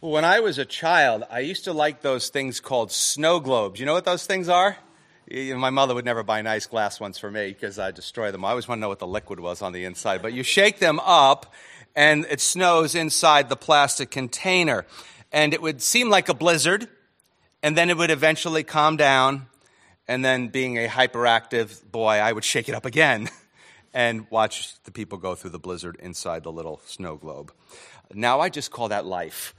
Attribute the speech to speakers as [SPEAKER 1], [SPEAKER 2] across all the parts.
[SPEAKER 1] When I was a child, I used to like those things called snow globes. You know what those things are? My mother would never buy nice glass ones for me because I destroy them. I always want to know what the liquid was on the inside. But you shake them up, and it snows inside the plastic container. And it would seem like a blizzard, and then it would eventually calm down. And then, being a hyperactive boy, I would shake it up again and watch the people go through the blizzard inside the little snow globe. Now I just call that life.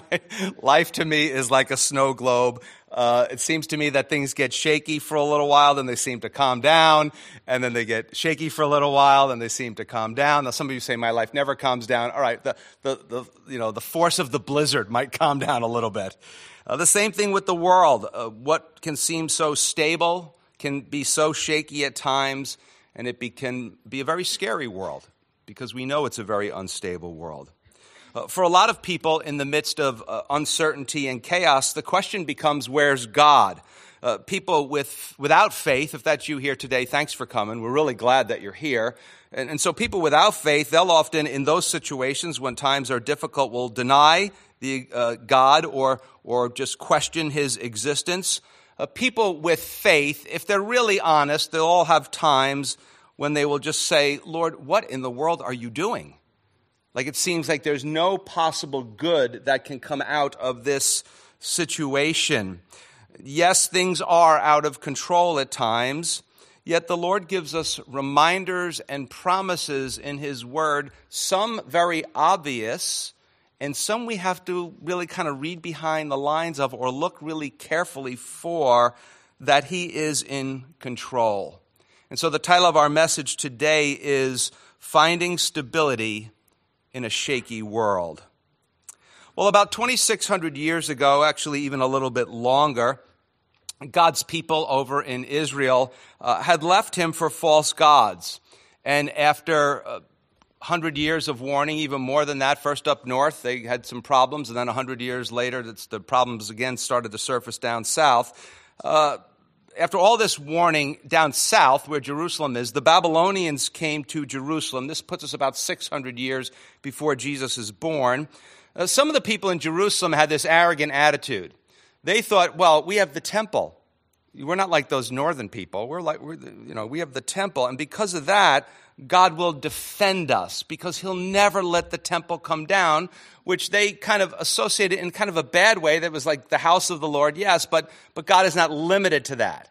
[SPEAKER 1] life to me is like a snow globe. Uh, it seems to me that things get shaky for a little while, then they seem to calm down, and then they get shaky for a little while, then they seem to calm down. Now, some of you say my life never calms down. All right, the, the, the you know, the force of the blizzard might calm down a little bit. Uh, the same thing with the world. Uh, what can seem so stable can be so shaky at times, and it be, can be a very scary world because we know it's a very unstable world. Uh, for a lot of people in the midst of uh, uncertainty and chaos, the question becomes where's God? Uh, people with, without faith, if that's you here today, thanks for coming. We're really glad that you're here. And, and so people without faith, they'll often, in those situations when times are difficult, will deny the uh, God or, or just question his existence. Uh, people with faith, if they're really honest, they'll all have times when they will just say, Lord, what in the world are you doing? Like it seems like there's no possible good that can come out of this situation. Yes, things are out of control at times, yet the Lord gives us reminders and promises in His Word, some very obvious, and some we have to really kind of read behind the lines of or look really carefully for that He is in control. And so the title of our message today is Finding Stability in a shaky world. Well, about 2,600 years ago, actually, even a little bit longer, God's people over in Israel uh, had left him for false gods. And after uh, hundred years of warning, even more than that, first up north, they had some problems, and then a hundred years later, the problems again started to surface down south. Uh, after all this warning down south where Jerusalem is, the Babylonians came to Jerusalem. This puts us about 600 years before Jesus is born. Uh, some of the people in Jerusalem had this arrogant attitude. They thought, well, we have the temple. We're not like those northern people. We're like, we're, you know, we have the temple. And because of that, God will defend us because he'll never let the temple come down, which they kind of associated in kind of a bad way that was like the house of the Lord, yes, but, but God is not limited to that.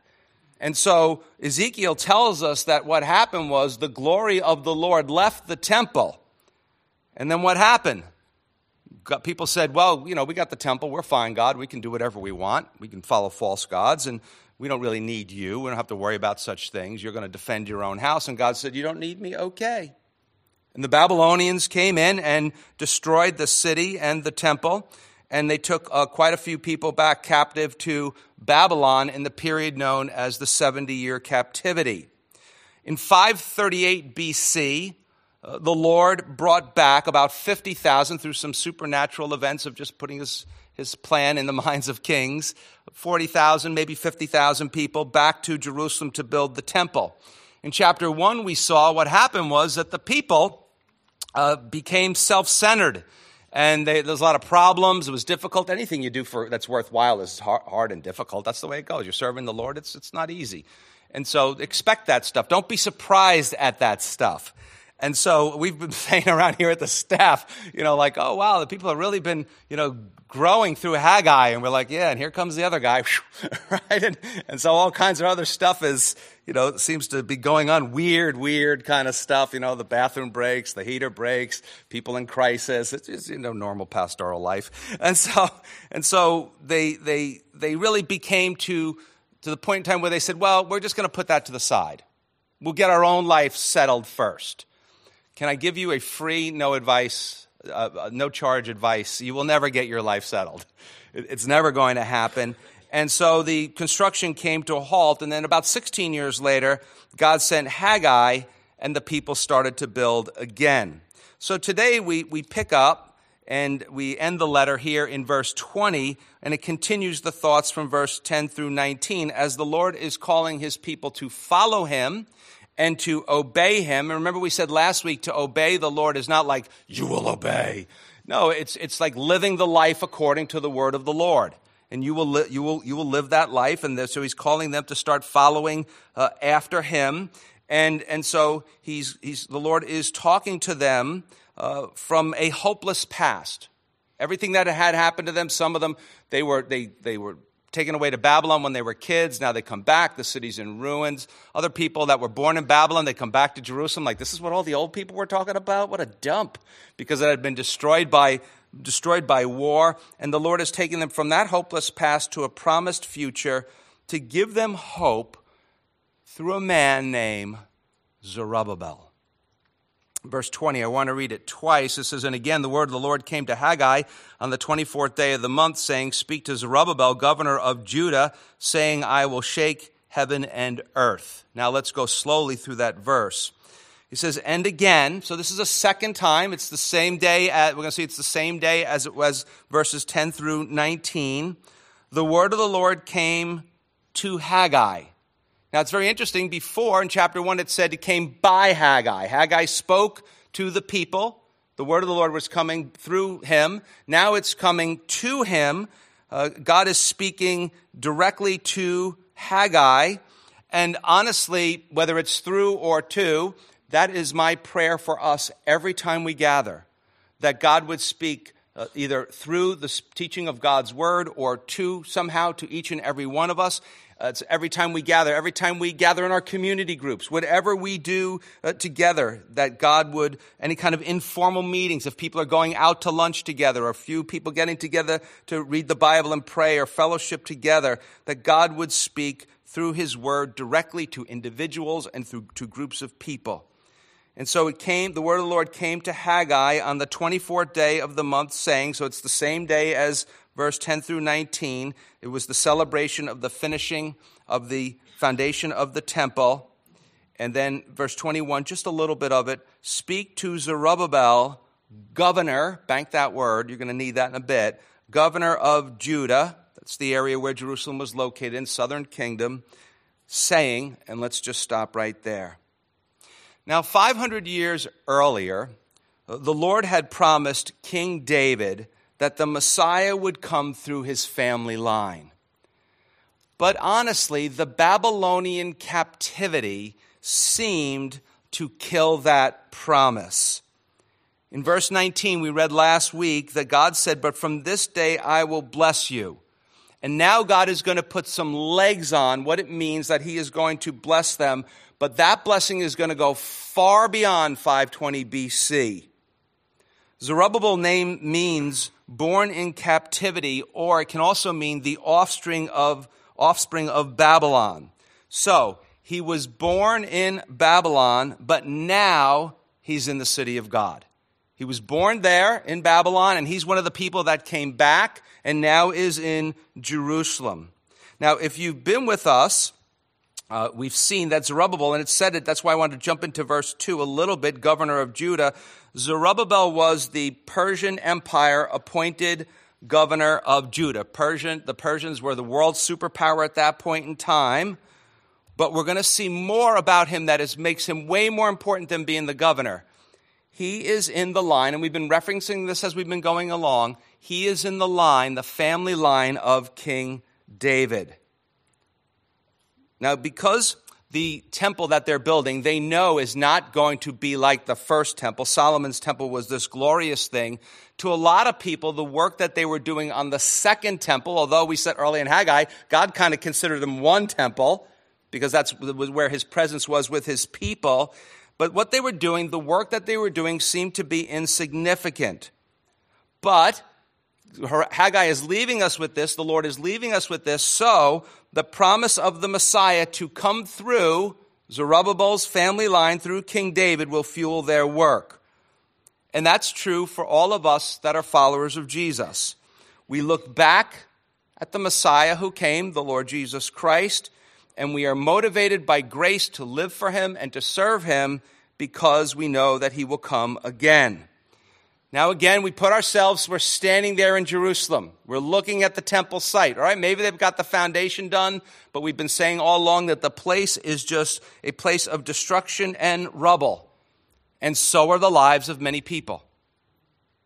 [SPEAKER 1] And so Ezekiel tells us that what happened was the glory of the Lord left the temple. And then what happened? people said, well, you know, we got the temple. We're fine, God. We can do whatever we want. We can follow false gods. And we don't really need you. We don't have to worry about such things. You're going to defend your own house. And God said, You don't need me? Okay. And the Babylonians came in and destroyed the city and the temple. And they took uh, quite a few people back captive to Babylon in the period known as the 70 year captivity. In 538 BC, uh, the Lord brought back about 50,000 through some supernatural events of just putting his his plan in the minds of kings 40,000, maybe 50,000 people back to Jerusalem to build the temple. In chapter 1, we saw what happened was that the people uh, became self centered. And there's a lot of problems. It was difficult. Anything you do for that's worthwhile is hard, hard and difficult. That's the way it goes. You're serving the Lord. It's it's not easy. And so expect that stuff. Don't be surprised at that stuff. And so we've been saying around here at the staff, you know, like, oh, wow, the people have really been, you know, growing through Haggai. And we're like, yeah, and here comes the other guy, right? And, and so all kinds of other stuff is, you know, seems to be going on. Weird, weird kind of stuff. You know, the bathroom breaks, the heater breaks, people in crisis. It's just, you know, normal pastoral life. And so, and so they, they, they really became to, to the point in time where they said, well, we're just going to put that to the side. We'll get our own life settled first. Can I give you a free, no advice, uh, uh, no charge advice? You will never get your life settled. It's never going to happen. And so the construction came to a halt. And then about 16 years later, God sent Haggai, and the people started to build again. So today we, we pick up and we end the letter here in verse 20, and it continues the thoughts from verse 10 through 19 as the Lord is calling his people to follow him and to obey him. And remember, we said last week to obey the Lord is not like, you will obey. No, it's, it's like living the life according to the word of the Lord. And you will, li- you will, you will live that life. And so he's calling them to start following uh, after him. And, and so he's, he's, the Lord is talking to them uh, from a hopeless past. Everything that had happened to them, some of them, they were, they, they were taken away to Babylon when they were kids. Now they come back. The city's in ruins. Other people that were born in Babylon, they come back to Jerusalem. Like, this is what all the old people were talking about? What a dump. Because it had been destroyed by, destroyed by war. And the Lord has taken them from that hopeless past to a promised future to give them hope through a man named Zerubbabel verse 20. I want to read it twice. It says, And again, the word of the Lord came to Haggai on the 24th day of the month, saying, Speak to Zerubbabel, governor of Judah, saying, I will shake heaven and earth. Now let's go slowly through that verse. He says, and again, so this is a second time. It's the same day, at, we're going to see it's the same day as it was verses 10 through 19. The word of the Lord came to Haggai. Now it's very interesting. Before in chapter 1, it said it came by Haggai. Haggai spoke to the people. The word of the Lord was coming through him. Now it's coming to him. Uh, God is speaking directly to Haggai. And honestly, whether it's through or to, that is my prayer for us every time we gather. That God would speak uh, either through the teaching of God's word or to somehow to each and every one of us. Uh, it's every time we gather, every time we gather in our community groups, whatever we do uh, together, that God would, any kind of informal meetings, if people are going out to lunch together, or a few people getting together to read the Bible and pray or fellowship together, that God would speak through His Word directly to individuals and through to groups of people. And so it came, the word of the Lord came to Haggai on the 24th day of the month, saying, so it's the same day as verse 10 through 19. It was the celebration of the finishing of the foundation of the temple. And then verse 21, just a little bit of it. Speak to Zerubbabel, governor, bank that word, you're going to need that in a bit, governor of Judah. That's the area where Jerusalem was located in, southern kingdom, saying, and let's just stop right there. Now, 500 years earlier, the Lord had promised King David that the Messiah would come through his family line. But honestly, the Babylonian captivity seemed to kill that promise. In verse 19, we read last week that God said, But from this day I will bless you. And now God is going to put some legs on what it means that He is going to bless them. But that blessing is going to go far beyond 520 BC. Zerubbabel name means born in captivity, or it can also mean the offspring of, offspring of Babylon. So, he was born in Babylon, but now he's in the city of God. He was born there in Babylon, and he's one of the people that came back and now is in Jerusalem. Now, if you've been with us, uh, we've seen that Zerubbabel, and it said it, that's why I wanted to jump into verse 2 a little bit, governor of Judah. Zerubbabel was the Persian Empire appointed governor of Judah. Persian, the Persians were the world superpower at that point in time. But we're going to see more about him that is, makes him way more important than being the governor. He is in the line, and we've been referencing this as we've been going along. He is in the line, the family line of King David. Now, because the temple that they're building, they know is not going to be like the first temple. Solomon's temple was this glorious thing. To a lot of people, the work that they were doing on the second temple, although we said early in Haggai, God kind of considered them one temple because that's where his presence was with his people. But what they were doing, the work that they were doing seemed to be insignificant. But Haggai is leaving us with this, the Lord is leaving us with this, so the promise of the Messiah to come through Zerubbabel's family line through King David will fuel their work. And that's true for all of us that are followers of Jesus. We look back at the Messiah who came, the Lord Jesus Christ, and we are motivated by grace to live for him and to serve him because we know that he will come again. Now, again, we put ourselves, we're standing there in Jerusalem. We're looking at the temple site, all right? Maybe they've got the foundation done, but we've been saying all along that the place is just a place of destruction and rubble. And so are the lives of many people.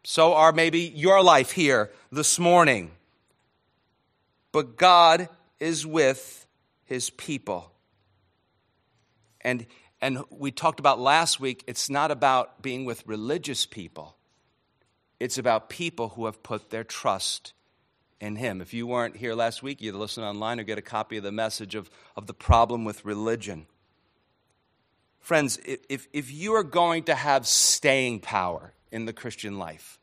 [SPEAKER 1] So are maybe your life here this morning. But God is with his people. And, and we talked about last week, it's not about being with religious people, it's about people who have put their trust in him. If you weren't here last week, you either listen online or get a copy of the message of, of the problem with religion. Friends, if, if you are going to have staying power in the Christian life,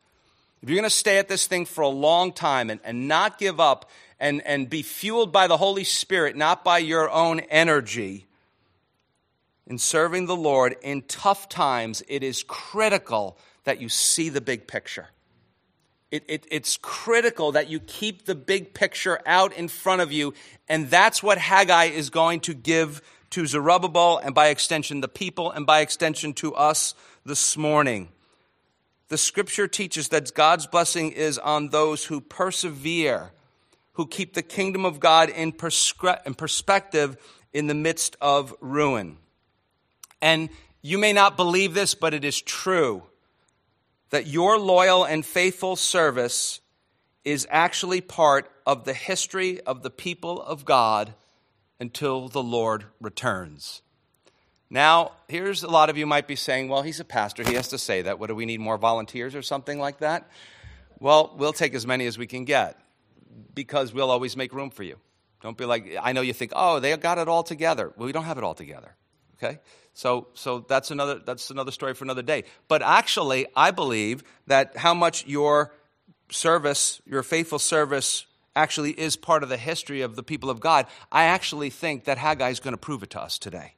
[SPEAKER 1] if you're going to stay at this thing for a long time and, and not give up and, and be fueled by the Holy Spirit, not by your own energy, in serving the Lord in tough times, it is critical that you see the big picture. It, it, it's critical that you keep the big picture out in front of you, and that's what Haggai is going to give to Zerubbabel, and by extension, the people, and by extension, to us this morning. The scripture teaches that God's blessing is on those who persevere, who keep the kingdom of God in, perscri- in perspective in the midst of ruin. And you may not believe this, but it is true that your loyal and faithful service is actually part of the history of the people of God until the Lord returns. Now, here's a lot of you might be saying, well, he's a pastor. He has to say that. What do we need more volunteers or something like that? Well, we'll take as many as we can get because we'll always make room for you. Don't be like, I know you think, oh, they got it all together. Well, we don't have it all together. Okay? So, so that's, another, that's another story for another day. But actually, I believe that how much your service, your faithful service, actually is part of the history of the people of God, I actually think that Haggai is going to prove it to us today.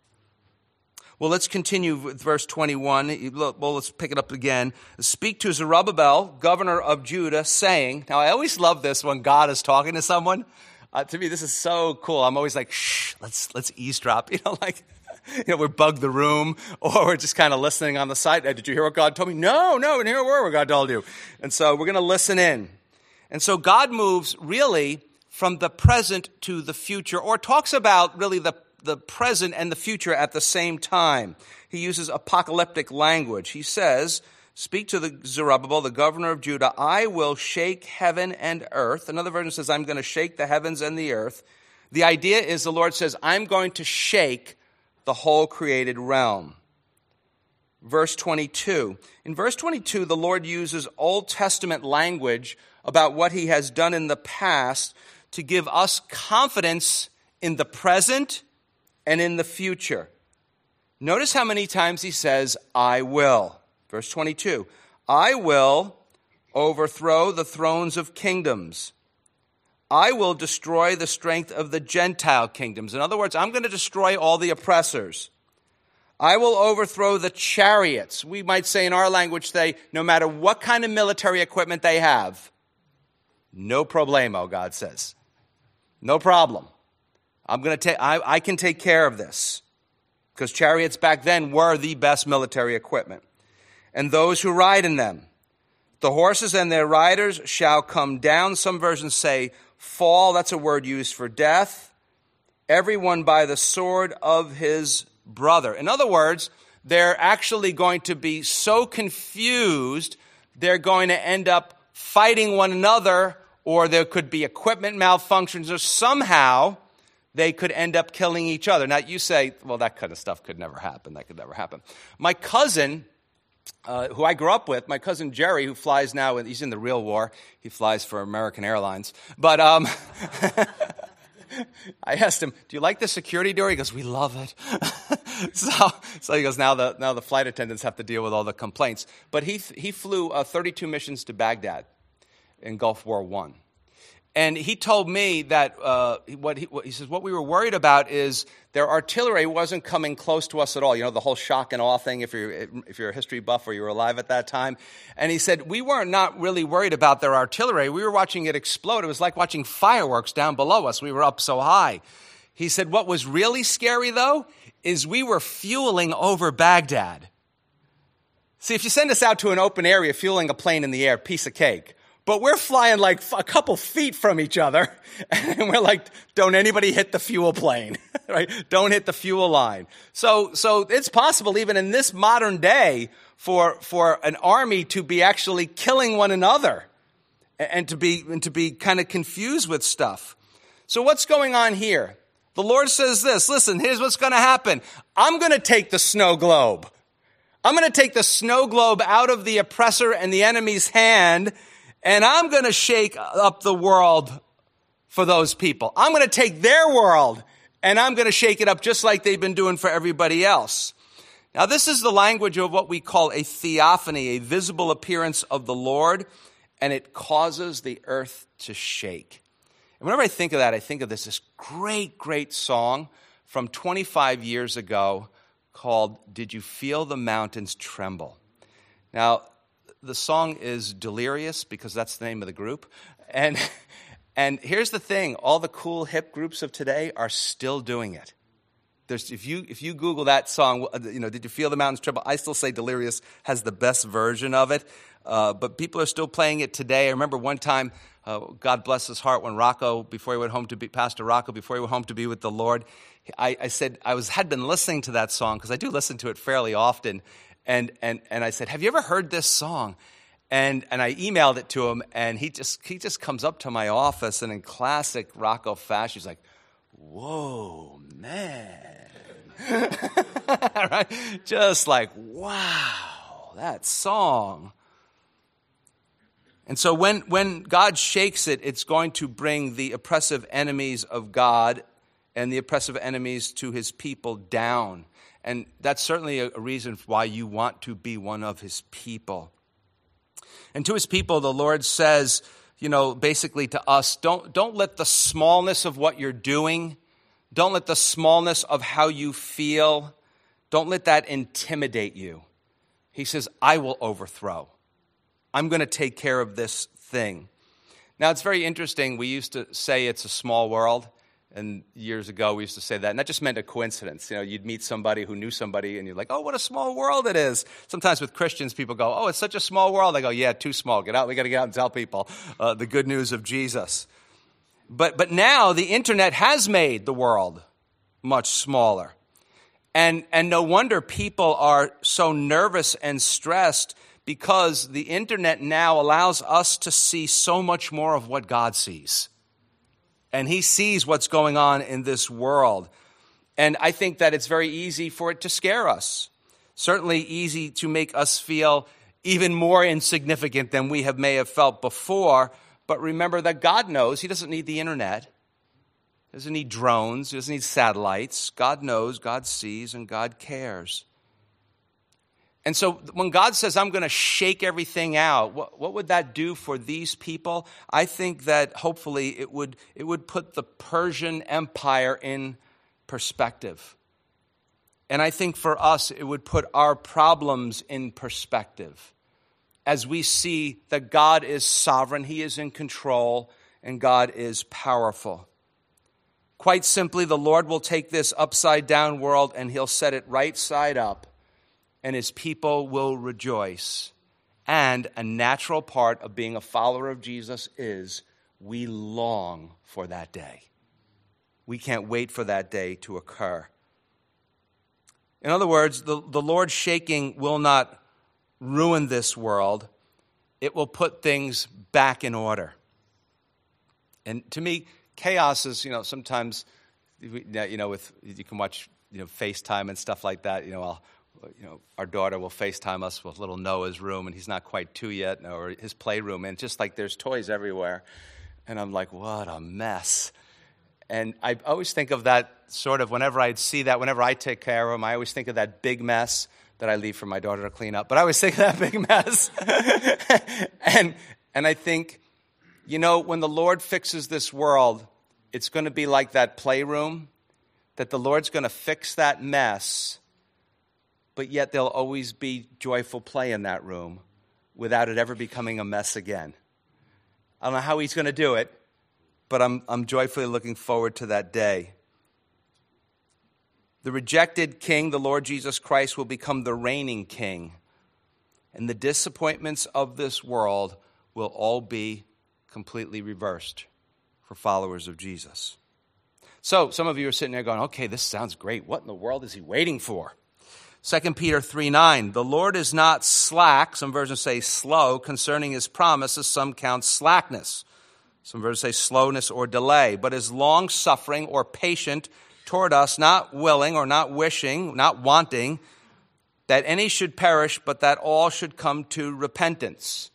[SPEAKER 1] Well, let's continue with verse 21. Well, let's pick it up again. Speak to Zerubbabel, governor of Judah, saying, Now, I always love this when God is talking to someone. Uh, to me, this is so cool. I'm always like, shh, let's, let's eavesdrop. You know, like, you know, we bug the room or we're just kind of listening on the side. Did you hear what God told me? No, no, and here we're what God told you. And so we're going to listen in. And so God moves really from the present to the future, or talks about really the, the present and the future at the same time. He uses apocalyptic language. He says, Speak to the Zerubbabel, the governor of Judah, I will shake heaven and earth. Another version says, I'm going to shake the heavens and the earth. The idea is the Lord says, I'm going to shake the whole created realm. Verse 22. In verse 22, the Lord uses Old Testament language about what he has done in the past to give us confidence in the present and in the future. Notice how many times he says, I will. Verse 22 I will overthrow the thrones of kingdoms. I will destroy the strength of the Gentile kingdoms. In other words, I'm going to destroy all the oppressors. I will overthrow the chariots. We might say in our language say, no matter what kind of military equipment they have, no problemo, God says. No problem. I'm going to take, I, I can take care of this. Because chariots back then were the best military equipment. And those who ride in them. The horses and their riders shall come down. Some versions say fall. That's a word used for death. Everyone by the sword of his brother. In other words, they're actually going to be so confused, they're going to end up fighting one another or there could be equipment malfunctions, or somehow they could end up killing each other. Now, you say, well, that kind of stuff could never happen. That could never happen. My cousin, uh, who I grew up with, my cousin Jerry, who flies now, he's in the real war. He flies for American Airlines. But um, I asked him, "Do you like the security door?" He goes, "We love it." so, so he goes, "Now the now the flight attendants have to deal with all the complaints." But he he flew uh, 32 missions to Baghdad in Gulf War One. And he told me that uh, what, he, what, he, says, what we were worried about is their artillery wasn't coming close to us at all. You know, the whole shock and awe thing, if you're, if you're a history buff or you were alive at that time. And he said, we were not really worried about their artillery. We were watching it explode. It was like watching fireworks down below us. We were up so high. He said, what was really scary, though, is we were fueling over Baghdad. See, if you send us out to an open area, fueling a plane in the air, piece of cake. But we're flying like a couple feet from each other, and we're like, don't anybody hit the fuel plane, right? Don't hit the fuel line. So, so it's possible even in this modern day for, for an army to be actually killing one another and to be, and to be kind of confused with stuff. So what's going on here? The Lord says this, listen, here's what's going to happen. I'm going to take the snow globe. I'm going to take the snow globe out of the oppressor and the enemy's hand, and I'm going to shake up the world for those people. I'm going to take their world and I'm going to shake it up just like they've been doing for everybody else. Now, this is the language of what we call a theophany, a visible appearance of the Lord, and it causes the earth to shake. And whenever I think of that, I think of this, this great, great song from 25 years ago called Did You Feel the Mountains Tremble? Now, the song is Delirious because that's the name of the group. And, and here's the thing all the cool hip groups of today are still doing it. There's, if, you, if you Google that song, you know, Did You Feel the Mountains Tremble? I still say Delirious has the best version of it. Uh, but people are still playing it today. I remember one time uh, God bless his heart, when Rocco, before he went home to be, Pastor Rocco, before he went home to be with the Lord, I, I said, I was, had been listening to that song, because I do listen to it fairly often. And, and, and I said, Have you ever heard this song? And, and I emailed it to him, and he just, he just comes up to my office, and in classic Rocco fashion, he's like, Whoa, man. right? Just like, wow, that song. And so when, when God shakes it, it's going to bring the oppressive enemies of God and the oppressive enemies to his people down. And that's certainly a, reason why you want to be one of his people. And to his people, the Lord says, you know, basically to us, don't, don't let the smallness of what you're doing, don't let the smallness of how you feel, don't let that intimidate you. He says, I will overthrow. I'm going to take care of this thing. Now, it's very interesting. We used to say it's a small world. And years ago, we used to say that. And that just meant a coincidence. You know, you'd meet somebody who knew somebody, and you're like, oh, what a small world it is. Sometimes with Christians, people go, oh, it's such a small world. I go, yeah, too small. Get out. We got to get out and tell people uh, the good news of Jesus. But, but now the internet has made the world much smaller. And, and no wonder people are so nervous and stressed because the internet now allows us to see so much more of what God sees. And He sees what's going on in this world. And I think that it's very easy for it to scare us. Certainly easy to make us feel even more insignificant than we have may have felt before. But remember that God knows He doesn't need the internet. He doesn't need drones, he doesn't need satellites. God knows, God sees, and God cares. And so when God says, I'm going to shake everything out, what, what, would that do for these people? I think that hopefully it would, it would put the Persian Empire in perspective. And I think for us, it would put our problems in perspective as we see that God is sovereign, He is in control, and God is powerful. Quite simply, the Lord will take this upside down world and He'll set it right side up and his people will rejoice. And a natural part of being a follower of Jesus is we long for that day. We can't wait for that day to occur. In other words, the, the Lord's shaking will not ruin this world, it will put things back in order. And to me, chaos is, you know, sometimes, you know, with, you can watch, you know, FaceTime and stuff like that. You know, I'll you know, our daughter will FaceTime us with little Noah's room, and he's not quite two yet, or his playroom, and just like there's toys everywhere. And I'm like, what a mess. And I always think of that sort of whenever I see that, whenever I take care of him, I always think of that big mess that I leave for my daughter to clean up. But I always think of that big mess. and, and I think, you know, when the Lord fixes this world, it's going to be like that playroom, that the Lord's going to fix that mess but yet there'll always be joyful play in that room without it ever becoming a mess again. I don't know how he's going to do it, but I'm, I'm joyfully looking forward to that day. The rejected king, the Lord Jesus Christ, will become the reigning king. And the disappointments of this world will all be completely reversed for followers of Jesus. So, some of you are sitting there going, okay, this sounds great. What in the world is he waiting for? 2 Peter 3 9, the Lord is not slack, some versions say slow, concerning his promises, some count slackness. Some versions say slowness or delay, but is long suffering or patient toward us, not willing or not wishing, not wanting that any should perish, but that all should come to repentance.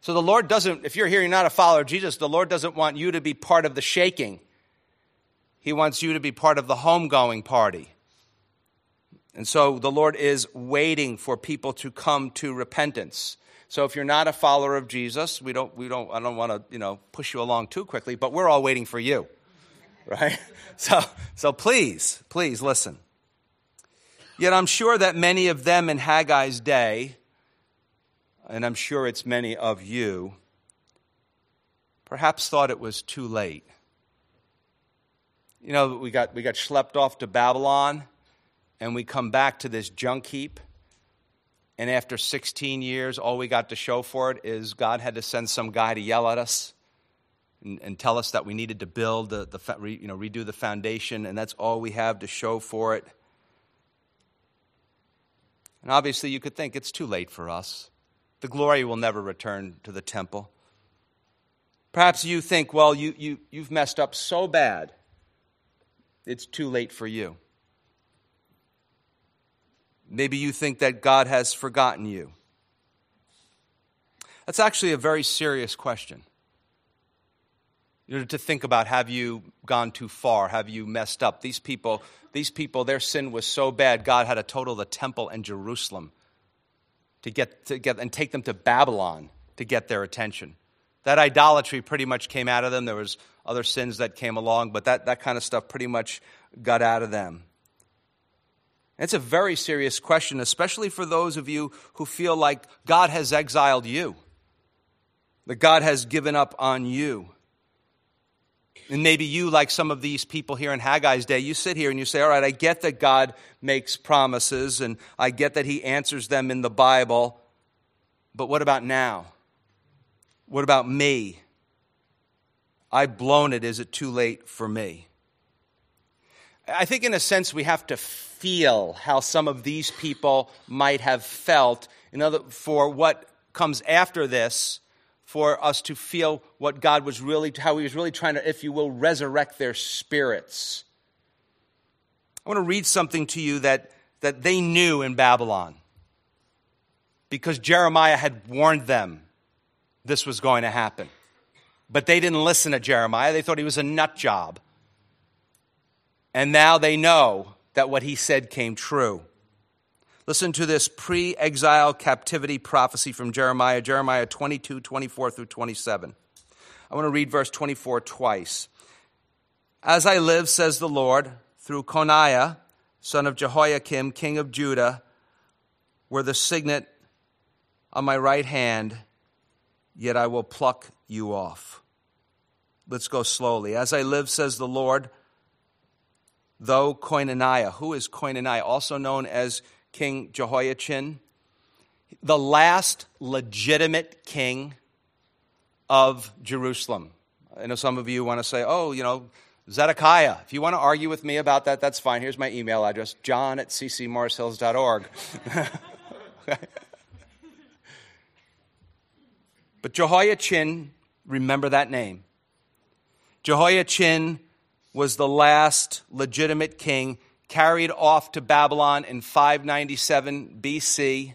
[SPEAKER 1] So the Lord doesn't, if you're here, you're not a follower of Jesus, the Lord doesn't want you to be part of the shaking. He wants you to be part of the homegoing party. And so the Lord is waiting for people to come to repentance. So if you're not a follower of Jesus, we don't, we don't, I don't want to, you know, push you along too quickly, but we're all waiting for you, right? So, so please, please listen. Yet I'm sure that many of them in Haggai's day, and I'm sure it's many of you, perhaps thought it was too late. You know, we got, we got schlepped off to Babylon, and we come back to this junk heap. And after 16 years, all we got to show for it is God had to send some guy to yell at us and, and tell us that we needed to build the, the you know, redo the foundation, and that's all we have to show for it. And obviously, you could think it's too late for us. The glory will never return to the temple. Perhaps you think, well, you, you, you've messed up so bad, it's too late for you. Maybe you think that God has forgotten you. That's actually a very serious question. You know, to think about have you gone too far? Have you messed up? These people, these people, their sin was so bad, God had to total the temple and Jerusalem to get, to get and take them to Babylon to get their attention. That idolatry pretty much came out of them. There was other sins that came along, but that, that kind of stuff pretty much got out of them. It's a very serious question, especially for those of you who feel like God has exiled you, that God has given up on you. And maybe you, like some of these people here in Haggai's day, you sit here and you say, All right, I get that God makes promises and I get that He answers them in the Bible, but what about now? What about me? I've blown it. Is it too late for me? I think, in a sense, we have to feel how some of these people might have felt in other, for what comes after this for us to feel what God was really, how He was really trying to, if you will, resurrect their spirits. I want to read something to you that, that they knew in Babylon because Jeremiah had warned them this was going to happen. But they didn't listen to Jeremiah, they thought he was a nut job. And now they know that what he said came true. Listen to this pre exile captivity prophecy from Jeremiah, Jeremiah 22, 24 through 27. I want to read verse 24 twice. As I live, says the Lord, through Coniah, son of Jehoiakim, king of Judah, were the signet on my right hand, yet I will pluck you off. Let's go slowly. As I live, says the Lord, though Koinoniah, who is Koinoniah, also known as King Jehoiachin, the last legitimate king of Jerusalem. I know some of you want to say, oh, you know, Zedekiah. If you want to argue with me about that, that's fine. Here's my email address john at ccmorrishills.org. but Jehoiachin, remember that name. Jehoiachin was the last legitimate king carried off to Babylon in 597 BC.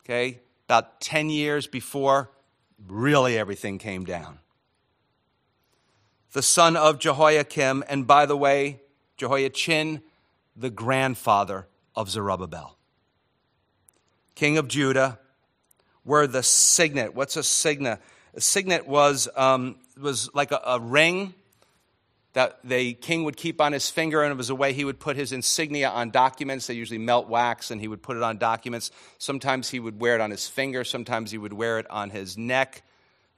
[SPEAKER 1] Okay, about 10 years before really everything came down. The son of Jehoiakim, and by the way, Jehoiachin, the grandfather of Zerubbabel. King of Judah, were the signet. What's a signet? A signet was, um, was like a, a ring that the king would keep on his finger, and it was a way he would put his insignia on documents. They usually melt wax, and he would put it on documents. Sometimes he would wear it on his finger, sometimes he would wear it on his neck.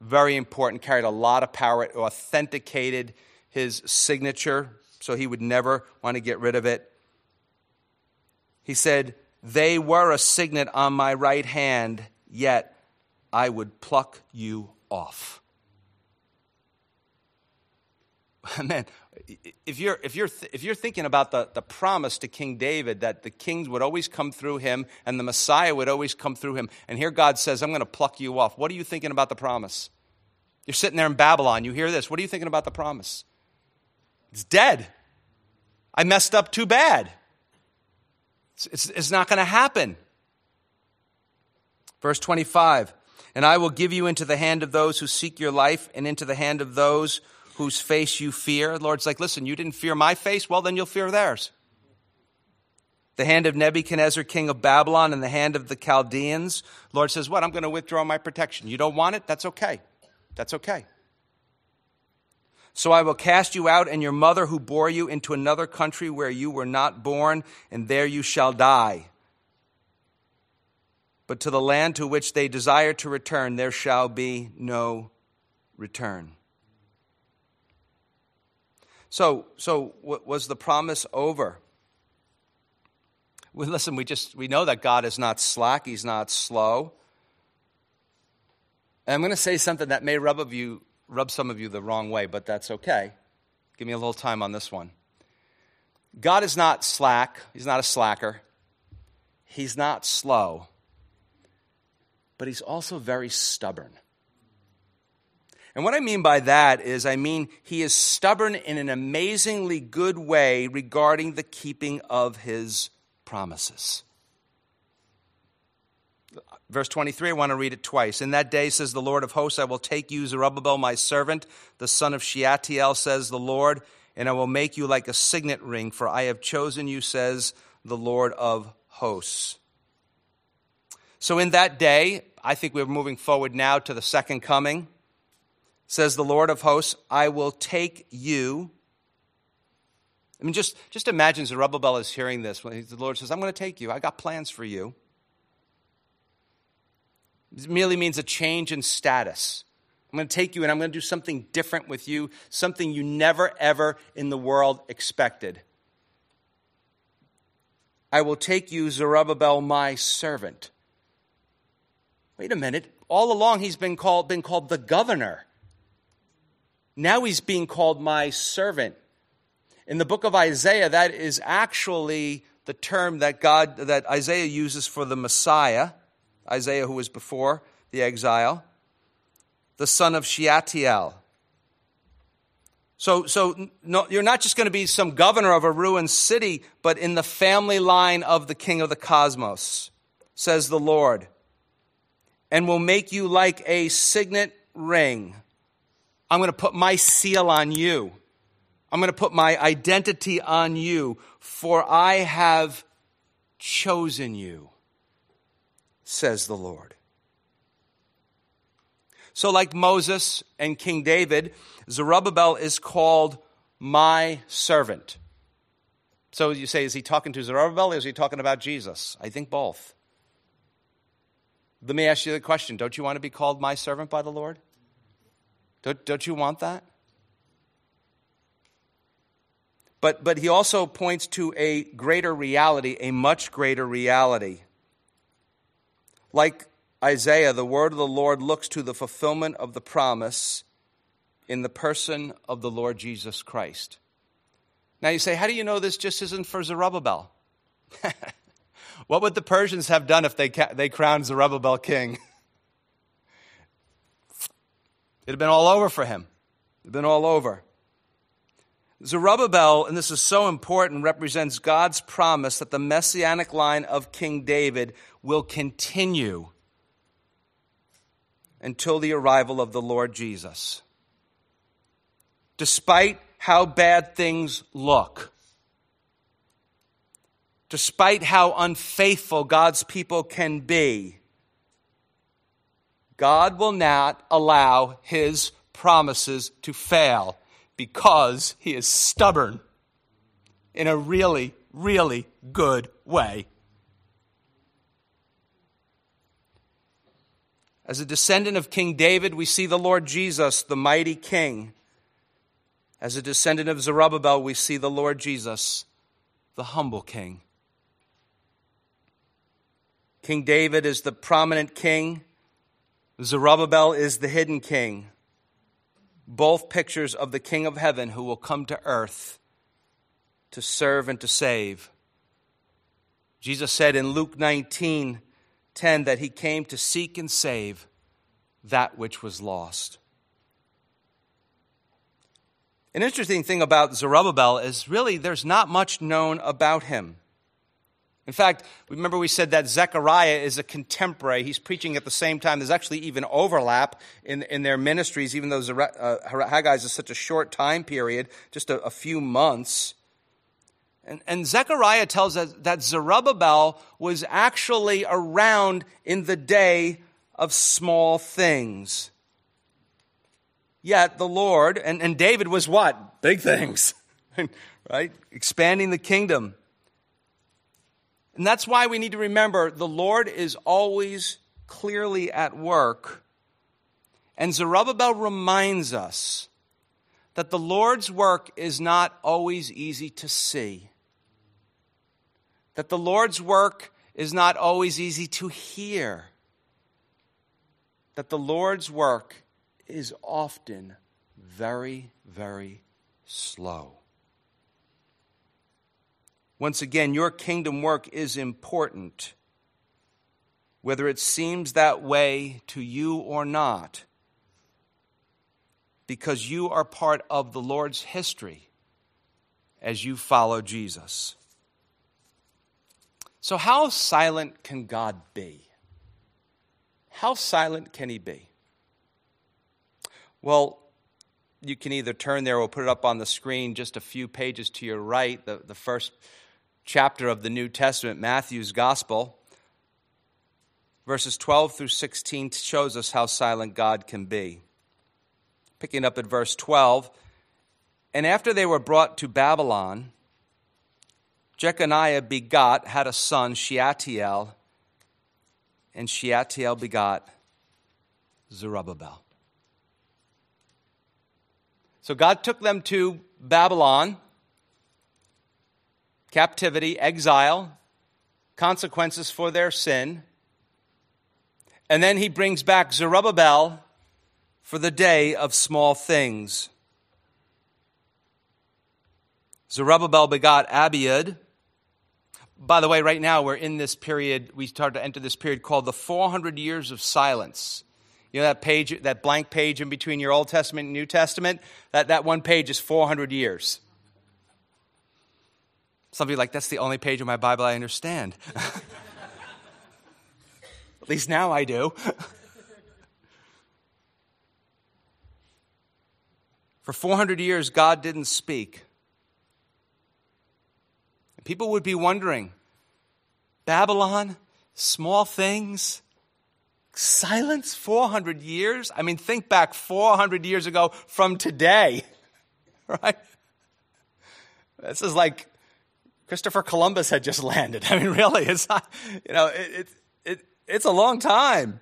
[SPEAKER 1] Very important, carried a lot of power. It authenticated his signature, so he would never want to get rid of it. He said, They were a signet on my right hand, yet I would pluck you off. Man, if you're, if you're, if you're thinking about the, the promise to King David that the kings would always come through him and the Messiah would always come through him, and here God says, I'm going to pluck you off, what are you thinking about the promise? You're sitting there in Babylon, you hear this. What are you thinking about the promise? It's dead. I messed up too bad. It's, it's, it's not going to happen. Verse 25 And I will give you into the hand of those who seek your life, and into the hand of those whose face you fear. The Lord's like, listen, you didn't fear my face? Well, then you'll fear theirs. The hand of Nebuchadnezzar, king of Babylon, and the hand of the Chaldeans. Lord says, What? I'm going to withdraw my protection. You don't want it? That's okay. That's okay. So I will cast you out and your mother who bore you into another country where you were not born, and there you shall die. But to the land to which they desire to return, there shall be no return. So, so was the promise over? Well, listen, we just we know that God is not slack; He's not slow. And I'm going to say something that may rub of you rub some of you the wrong way, but that's okay. Give me a little time on this one. God is not slack; He's not a slacker. He's not slow, but He's also very stubborn. And what I mean by that is, I mean, he is stubborn in an amazingly good way regarding the keeping of his promises. Verse 23, I want to read it twice. In that day, says the Lord of hosts, I will take you, Zerubbabel, my servant, the son of Shealtiel, says the Lord, and I will make you like a signet ring, for I have chosen you, says the Lord of hosts. So in that day, I think we're moving forward now to the second coming says the Lord of hosts, I will take you. I mean, just, just imagine Zerubbabel is hearing this when the Lord says, I'm going to take you. I got plans for you. It merely means a change in status. I'm going to take you and I'm going to do something different with you, something you never, ever in the world expected. I will take you, Zerubbabel, my servant. Wait a minute. All along, he's been called, been called the governor. Now he's being called my servant. In the book of Isaiah, that is actually the term that God that Isaiah uses for the Messiah, Isaiah who was before the exile, the son of Shealtiel. So, so no, you're not just going to be some governor of a ruined city, but in the family line of the king of the cosmos, says the Lord, and will make you like a signet ring I'm going to put my seal on you. I'm going to put my identity on you, for I have chosen you, says the Lord. So, like Moses and King David, Zerubbabel is called my servant. So you say, is he talking to Zerubbabel or is he talking about Jesus? I think both. Let me ask you the question Don't you want to be called my servant by the Lord? Don't, don't you want that? But, but he also points to a greater reality, a much greater reality. Like Isaiah, the word of the Lord looks to the fulfillment of the promise in the person of the Lord Jesus Christ. Now you say, how do you know this just isn't for Zerubbabel? what would the Persians have done if they, they crowned Zerubbabel king? It had been all over for him. It had been all over. Zerubbabel, and this is so important, represents God's promise that the messianic line of King David will continue until the arrival of the Lord Jesus. Despite how bad things look, despite how unfaithful God's people can be, God will not allow his promises to fail because he is stubborn in a really, really good way. As a descendant of King David, we see the Lord Jesus, the mighty king. As a descendant of Zerubbabel, we see the Lord Jesus, the humble king. King David is the prominent king Zerubbabel is the hidden king. Both pictures of the King of heaven who will come to earth to serve and to save. Jesus said in Luke 19 10 that he came to seek and save that which was lost. An interesting thing about Zerubbabel is really there's not much known about him. In fact, remember we said that Zechariah is a contemporary. He's preaching at the same time. There's actually even overlap in, in their ministries, even though uh, Haggai is such a short time period, just a, a few months. And, and Zechariah tells us that Zerubbabel was actually around in the day of small things. Yet the Lord, and, and David was what? Big things, right? Expanding the kingdom. And that's why we need to remember the Lord is always clearly at work. And Zerubbabel reminds us that the Lord's work is not always easy to see that the Lord's work is not always easy to hear, that the Lord's work is often very, very slow. Once again, your kingdom work is important, whether it seems that way to you or not, because you are part of the Lord's history as you follow Jesus. So, how silent can God be? How silent can He be? Well, you can either turn there, we'll put it up on the screen just a few pages to your right, the, the first chapter of the New Testament, Matthew's Gospel. Verses 12 through 16 shows us how silent God can be. Picking up at verse 12, and after they were brought to Babylon, Jeconiah begot, had a son, Shealtiel, and Shealtiel begot Zerubbabel. So God took them to Babylon, captivity, exile, consequences for their sin. And then he brings back Zerubbabel for the day of small things. Zerubbabel begot Abiud, by the way, right now we're in this period, we start to enter this period called the 400 years of silence. You know that page, that blank page in between your Old Testament and New Testament? That, that one page is 400 years. Some of you like, that's the only page of my Bible I understand. At least now I do. For 400 years, God didn't speak. People would be wondering Babylon, small things, silence 400 years? I mean, think back 400 years ago from today, right? This is like Christopher Columbus had just landed. I mean, really, it's not, you know, it, it, it, it's a long time.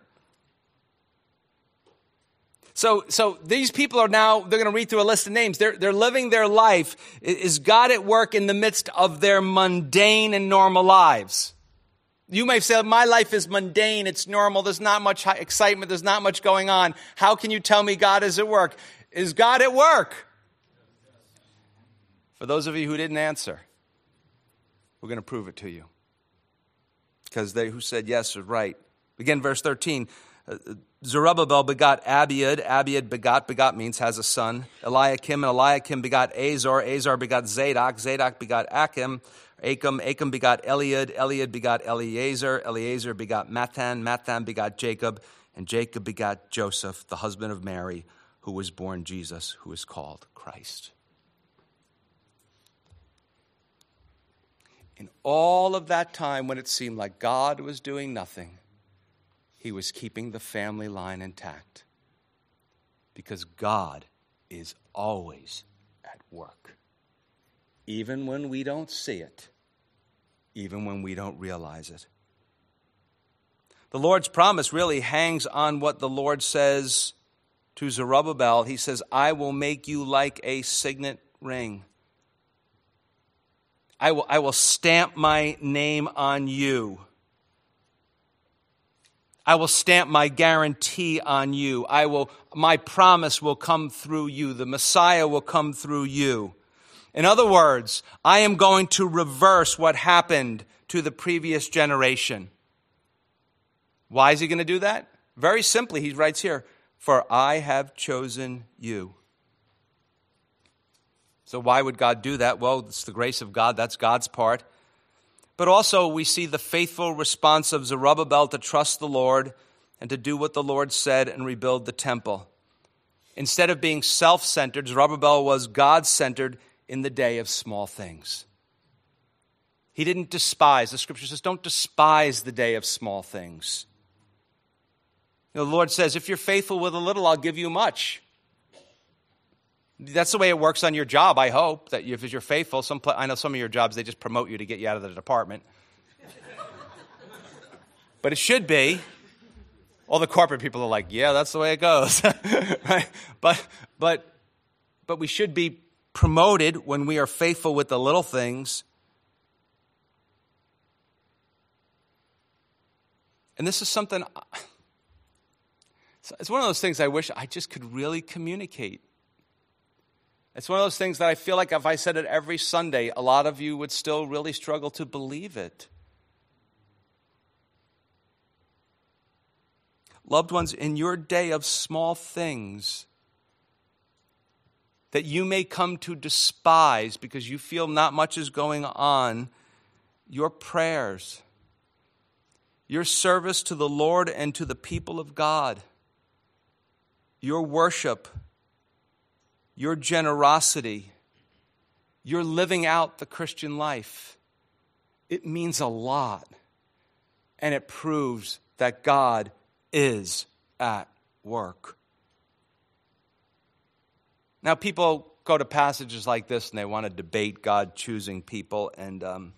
[SPEAKER 1] So, so these people are now, they're going to read through a list of names. They're, they're living their life. Is God at work in the midst of their mundane and normal lives? You may say, my life is mundane. It's normal. There's not much excitement. There's not much going on. How can you tell me God is at work? Is God at work? For those of you who didn't answer, we're going to prove it to you. Because they who said yes are right. Again, verse 13. Uh, Zerubbabel begot Abiud. Abiud begot. Begot means has a son. Eliakim and Eliakim begot Azor. Azor begot Zadok. Zadok begot Achim. Achim. Achim begot Eliud. Eliud begot Eleazar. Eleazar begot Matthan. Matthan begot Jacob. And Jacob begot Joseph, the husband of Mary, who was born Jesus, who is called Christ. All of that time when it seemed like God was doing nothing, he was keeping the family line intact. Because God is always at work. Even when we don't see it, even when we don't realize it. The Lord's promise really hangs on what the Lord says to Zerubbabel. He says, I will make you like a signet ring. I will, I will stamp my name on you. I will stamp my guarantee on you. I will, my promise will come through you. The Messiah will come through you. In other words, I am going to reverse what happened to the previous generation. Why is he going to do that? Very simply, he writes here, For I have chosen you. So, why would God do that? Well, it's the grace of God, that's God's part. But also, we see the faithful response of Zerubbabel to trust the Lord and to do what the Lord said and rebuild the temple. Instead of being self centered, Zerubbabel was God centered in the day of small things. He didn't despise. The scripture says, don't despise the day of small things. The Lord says, if you're faithful with a little, I'll give you much. That's the way it works on your job, I hope, that if you're faithful. Some, I know some of your jobs, they just promote you to get you out of the department. but it should be. All the corporate people are like, yeah, that's the way it goes. right? But, but, but we should be promoted when we are faithful with the little things. And this is something, it's one of those things I wish I just could really communicate. It's one of those things that I feel like if I said it every Sunday, a lot of you would still really struggle to believe it. Loved ones, in your day of small things, that you may come to despise because you feel not much is going on, your prayers, your service to the Lord and to the people of God, your worship, your generosity, your living out the Christian life, it means a lot. And it proves that God is at work. Now, people go to passages like this and they want to debate God choosing people, and um,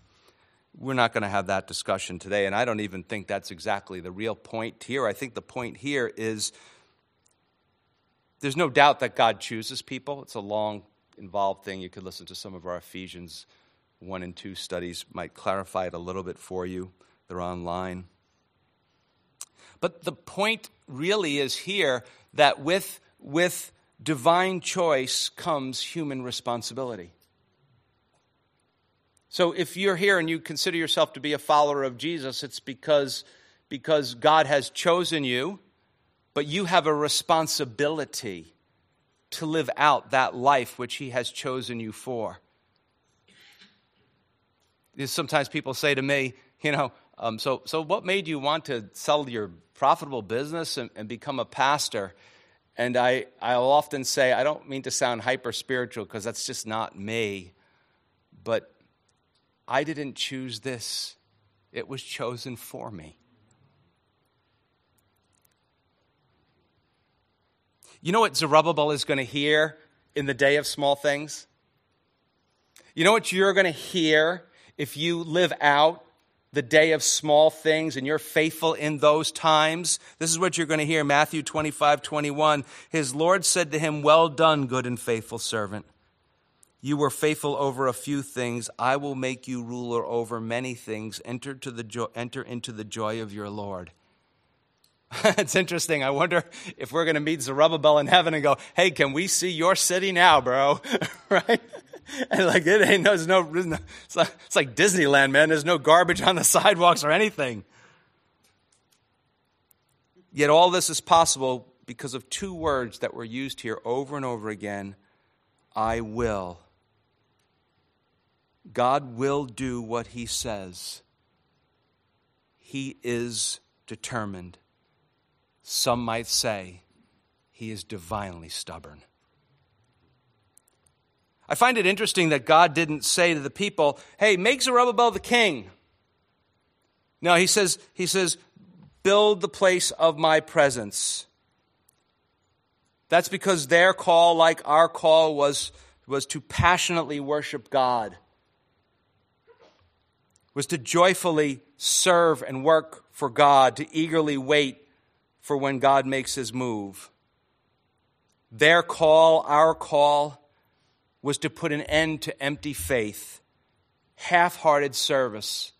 [SPEAKER 1] we're not going to have that discussion today. And I don't even think that's exactly the real point here. I think the point here is there's no doubt that God chooses people. It's a long, involved thing. You could listen to some of our Ephesians 1 and 2 studies, might clarify it a little bit for you. They're online. But the point really is here that with, with divine choice comes human responsibility. So if you're here and you consider yourself to be a follower of Jesus, it's because, because God has chosen you, but you have a responsibility to live out that life which He has chosen you for. Sometimes people say to me, you know, um, so, so what made you want to sell your profitable business and, and become a pastor? And I, I'll often say, I don't mean to sound hyper spiritual because that's just not me, but I didn't choose this, it was chosen for me. You know what Zerubbabel is going to hear in the day of small things? You know what you're going to hear if you live out the day of small things and you're faithful in those times, this is what you're going to hear Matthew 25, 21. His Lord said to him, Well done, good and faithful servant. You were faithful over a few things. I will make you ruler over many things. Enter, to the jo- enter into the joy of your Lord. it's interesting. I wonder if we're going to meet Zerubbabel in heaven and go, Hey, can we see your city now, bro? right? and like it ain't there's no it's like, it's like Disneyland, man. There's no garbage on the sidewalks or anything. Yet all this is possible because of two words that were used here over and over again I will. God will do what he says. He is determined. Some might say he is divinely stubborn. I find it interesting that God didn't say to the people, hey, make Zerubbabel the king. No, he says, he says, build the place of my presence. That's because their call, like our call, was, was to passionately worship God, was to joyfully serve and work for God, to eagerly wait for when God makes his move. Their call, our call, was to put an end to empty faith, half hearted service,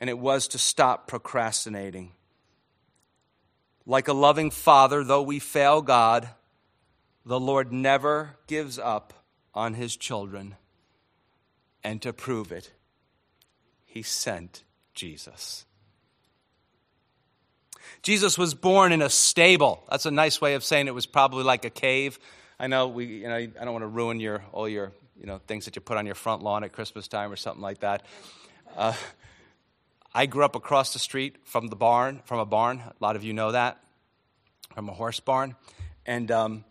[SPEAKER 1] and it was to stop procrastinating. Like a loving father, though we fail God, the Lord never gives up on his children. And to prove it, he sent Jesus. Jesus was born in a stable. That's a nice way of saying it was probably like a cave. I know we, you know, I don't want to ruin your all your, you know, things that you put on your front lawn at Christmas time or something like that. Uh, I grew up across the street from the barn, from a barn. A lot of you know that, from a horse barn, and um,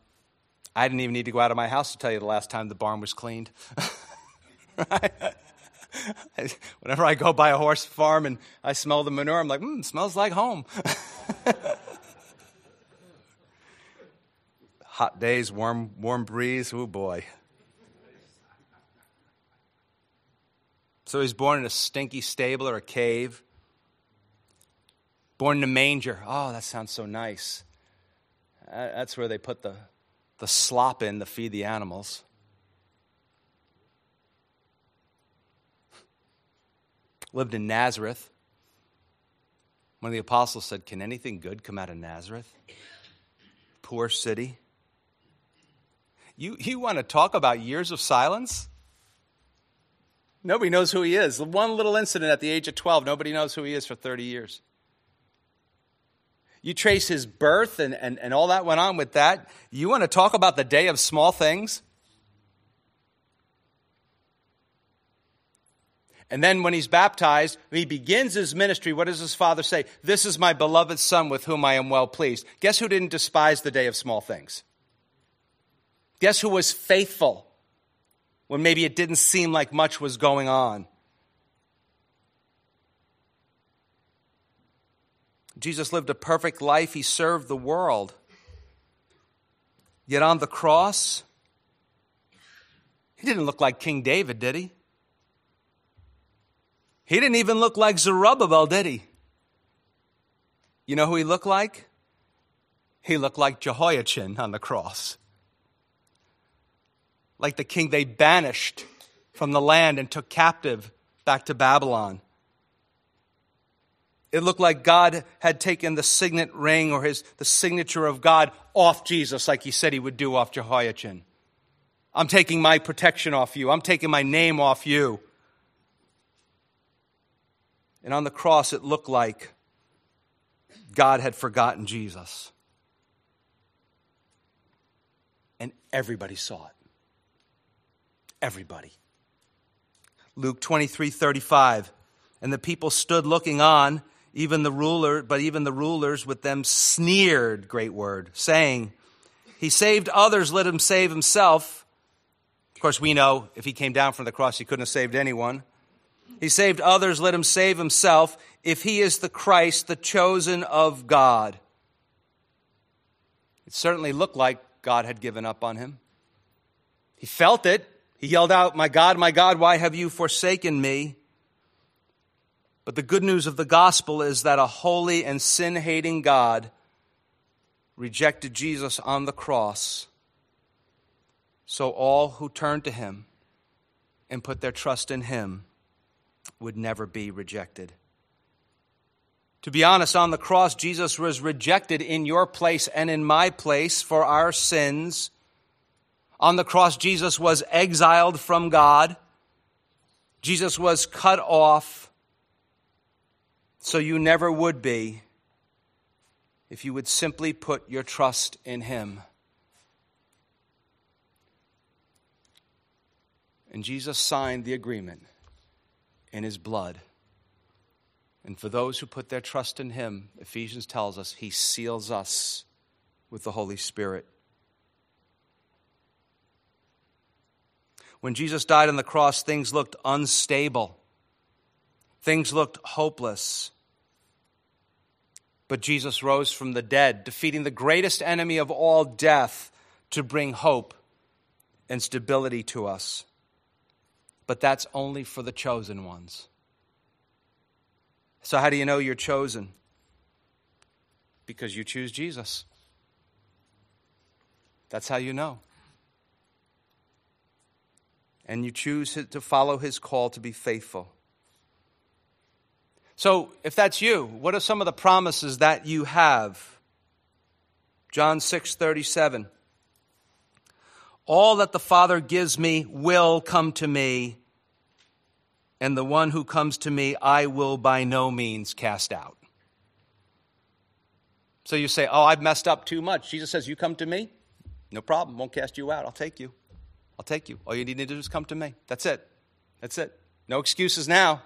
[SPEAKER 1] I didn't even need to go out of my house to tell you the last time the barn was cleaned. Whenever I go by a horse farm and I smell the manure, I'm like, hmm, smells like home. Hot days, warm, warm breeze. Oh boy. So he's born in a stinky stable or a cave. Born in a manger. Oh, that sounds so nice. That's where they put the, the slop in to feed the animals. lived in Nazareth. One of the apostles said, Can anything good come out of Nazareth? Poor city. You, you want to talk about years of silence? Nobody knows who he is. One little incident at the age of 12, nobody knows who he is for 30 years. You trace his birth and, and, and all that went on with that. You want to talk about the day of small things? And then when he's baptized, he begins his ministry. What does his father say? This is my beloved son with whom I am well pleased. Guess who didn't despise the day of small things? Guess who was faithful when maybe it didn't seem like much was going on? Jesus lived a perfect life. He served the world. Yet on the cross, he didn't look like King David, did he? He didn't even look like Zerubbabel, did he? You know who he looked like? He looked like Jehoiachin on the cross. Like the king they banished from the land and took captive back to Babylon. It looked like God had taken the signet ring or his, the signature of God off Jesus, like he said he would do off Jehoiachin. I'm taking my protection off you. I'm taking my name off you. And on the cross, it looked like God had forgotten Jesus. And everybody saw it. Everybody. Luke 23 35. And the people stood looking on, even the ruler, but even the rulers with them sneered, great word, saying, He saved others, let him save himself. Of course, we know if he came down from the cross, he couldn't have saved anyone. He saved others, let him save himself if he is the Christ, the chosen of God. It certainly looked like God had given up on him. He felt it. He yelled out, My God, my God, why have you forsaken me? But the good news of the gospel is that a holy and sin hating God rejected Jesus on the cross. So all who turn to him and put their trust in him would never be rejected. To be honest, on the cross, Jesus was rejected in your place and in my place for our sins. On the cross, Jesus was exiled from God. Jesus was cut off so you never would be if you would simply put your trust in Him. And Jesus signed the agreement in his blood. And for those who put their trust in him, Ephesians tells us he seals us with the Holy Spirit. When Jesus died on the cross, things looked unstable, things looked hopeless. But Jesus rose from the dead, defeating the greatest enemy of all, death, to bring hope and stability to us but that's only for the chosen ones. So, how do you know you're chosen? Because you choose Jesus. That's how you know. And you choose to follow his call to be faithful. So, if that's you, what are some of the promises that you have? John 6:37 All that the Father gives me will come to me, and the one who comes to me I will by no means cast out. So you say, "Oh, I've messed up too much." Jesus says, "You come to me, no problem. Won't cast you out. I'll take you. I'll take you. All you need to do is come to me. That's it. That's it. No excuses now."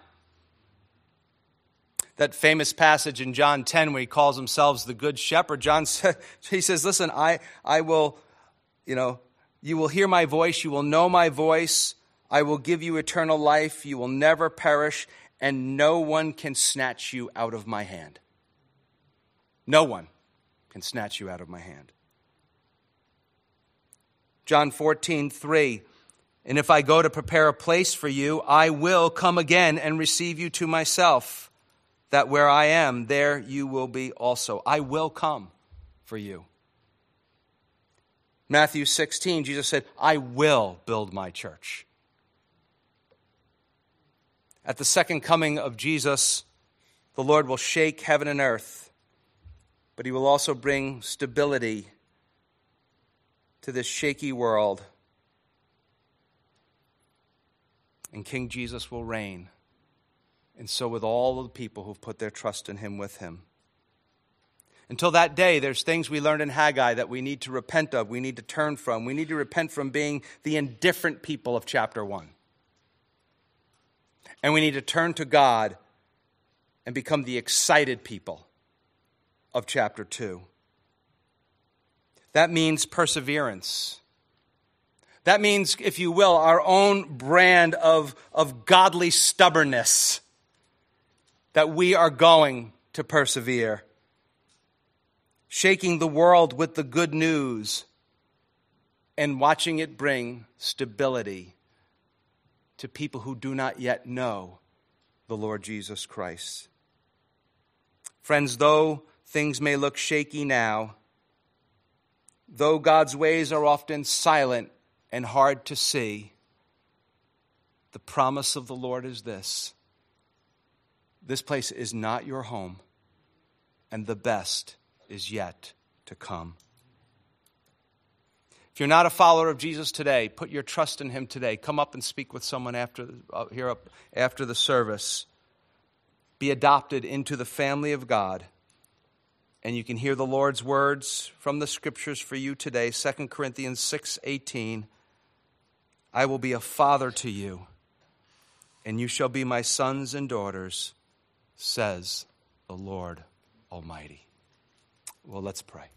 [SPEAKER 1] that famous passage in John 10 where he calls himself the good shepherd. John he says, listen, I, I will, you know, you will hear my voice. You will know my voice. I will give you eternal life. You will never perish and no one can snatch you out of my hand. No one can snatch you out of my hand. John 14, 3. And if I go to prepare a place for you, I will come again and receive you to myself that where I am, there you will be also. I will come for you. Matthew 16, Jesus said, I will build my church. At the second coming of Jesus, the Lord will shake heaven and earth, but he will also bring stability to this shaky world. And King Jesus will reign and so with all the people who've put their trust in him with him. Until that day, there's things we learned in Haggai that we need to repent of, we need to turn from. We need to repent from being the indifferent people of chapter 1. And we need to turn to God and become the excited people of chapter 2. That means perseverance. That means, if you will, our own brand of, of godly stubbornness that we are going to persevere. Shaking the world with the good news and watching it bring stability to people who do not yet know the Lord Jesus Christ. Friends, though things may look shaky now, though God's ways are often silent and hard to see, the promise of the Lord is this this place is not your home, and the best is yet to come. If you're not a follower of Jesus today, put your trust in him today. Come up and speak with someone after uh, here up after the service. Be adopted into the family of God. And you can hear the Lord's words from the scriptures for you today, 2 Corinthians 6:18. I will be a father to you, and you shall be my sons and daughters says the Lord Almighty. Well, let's pray.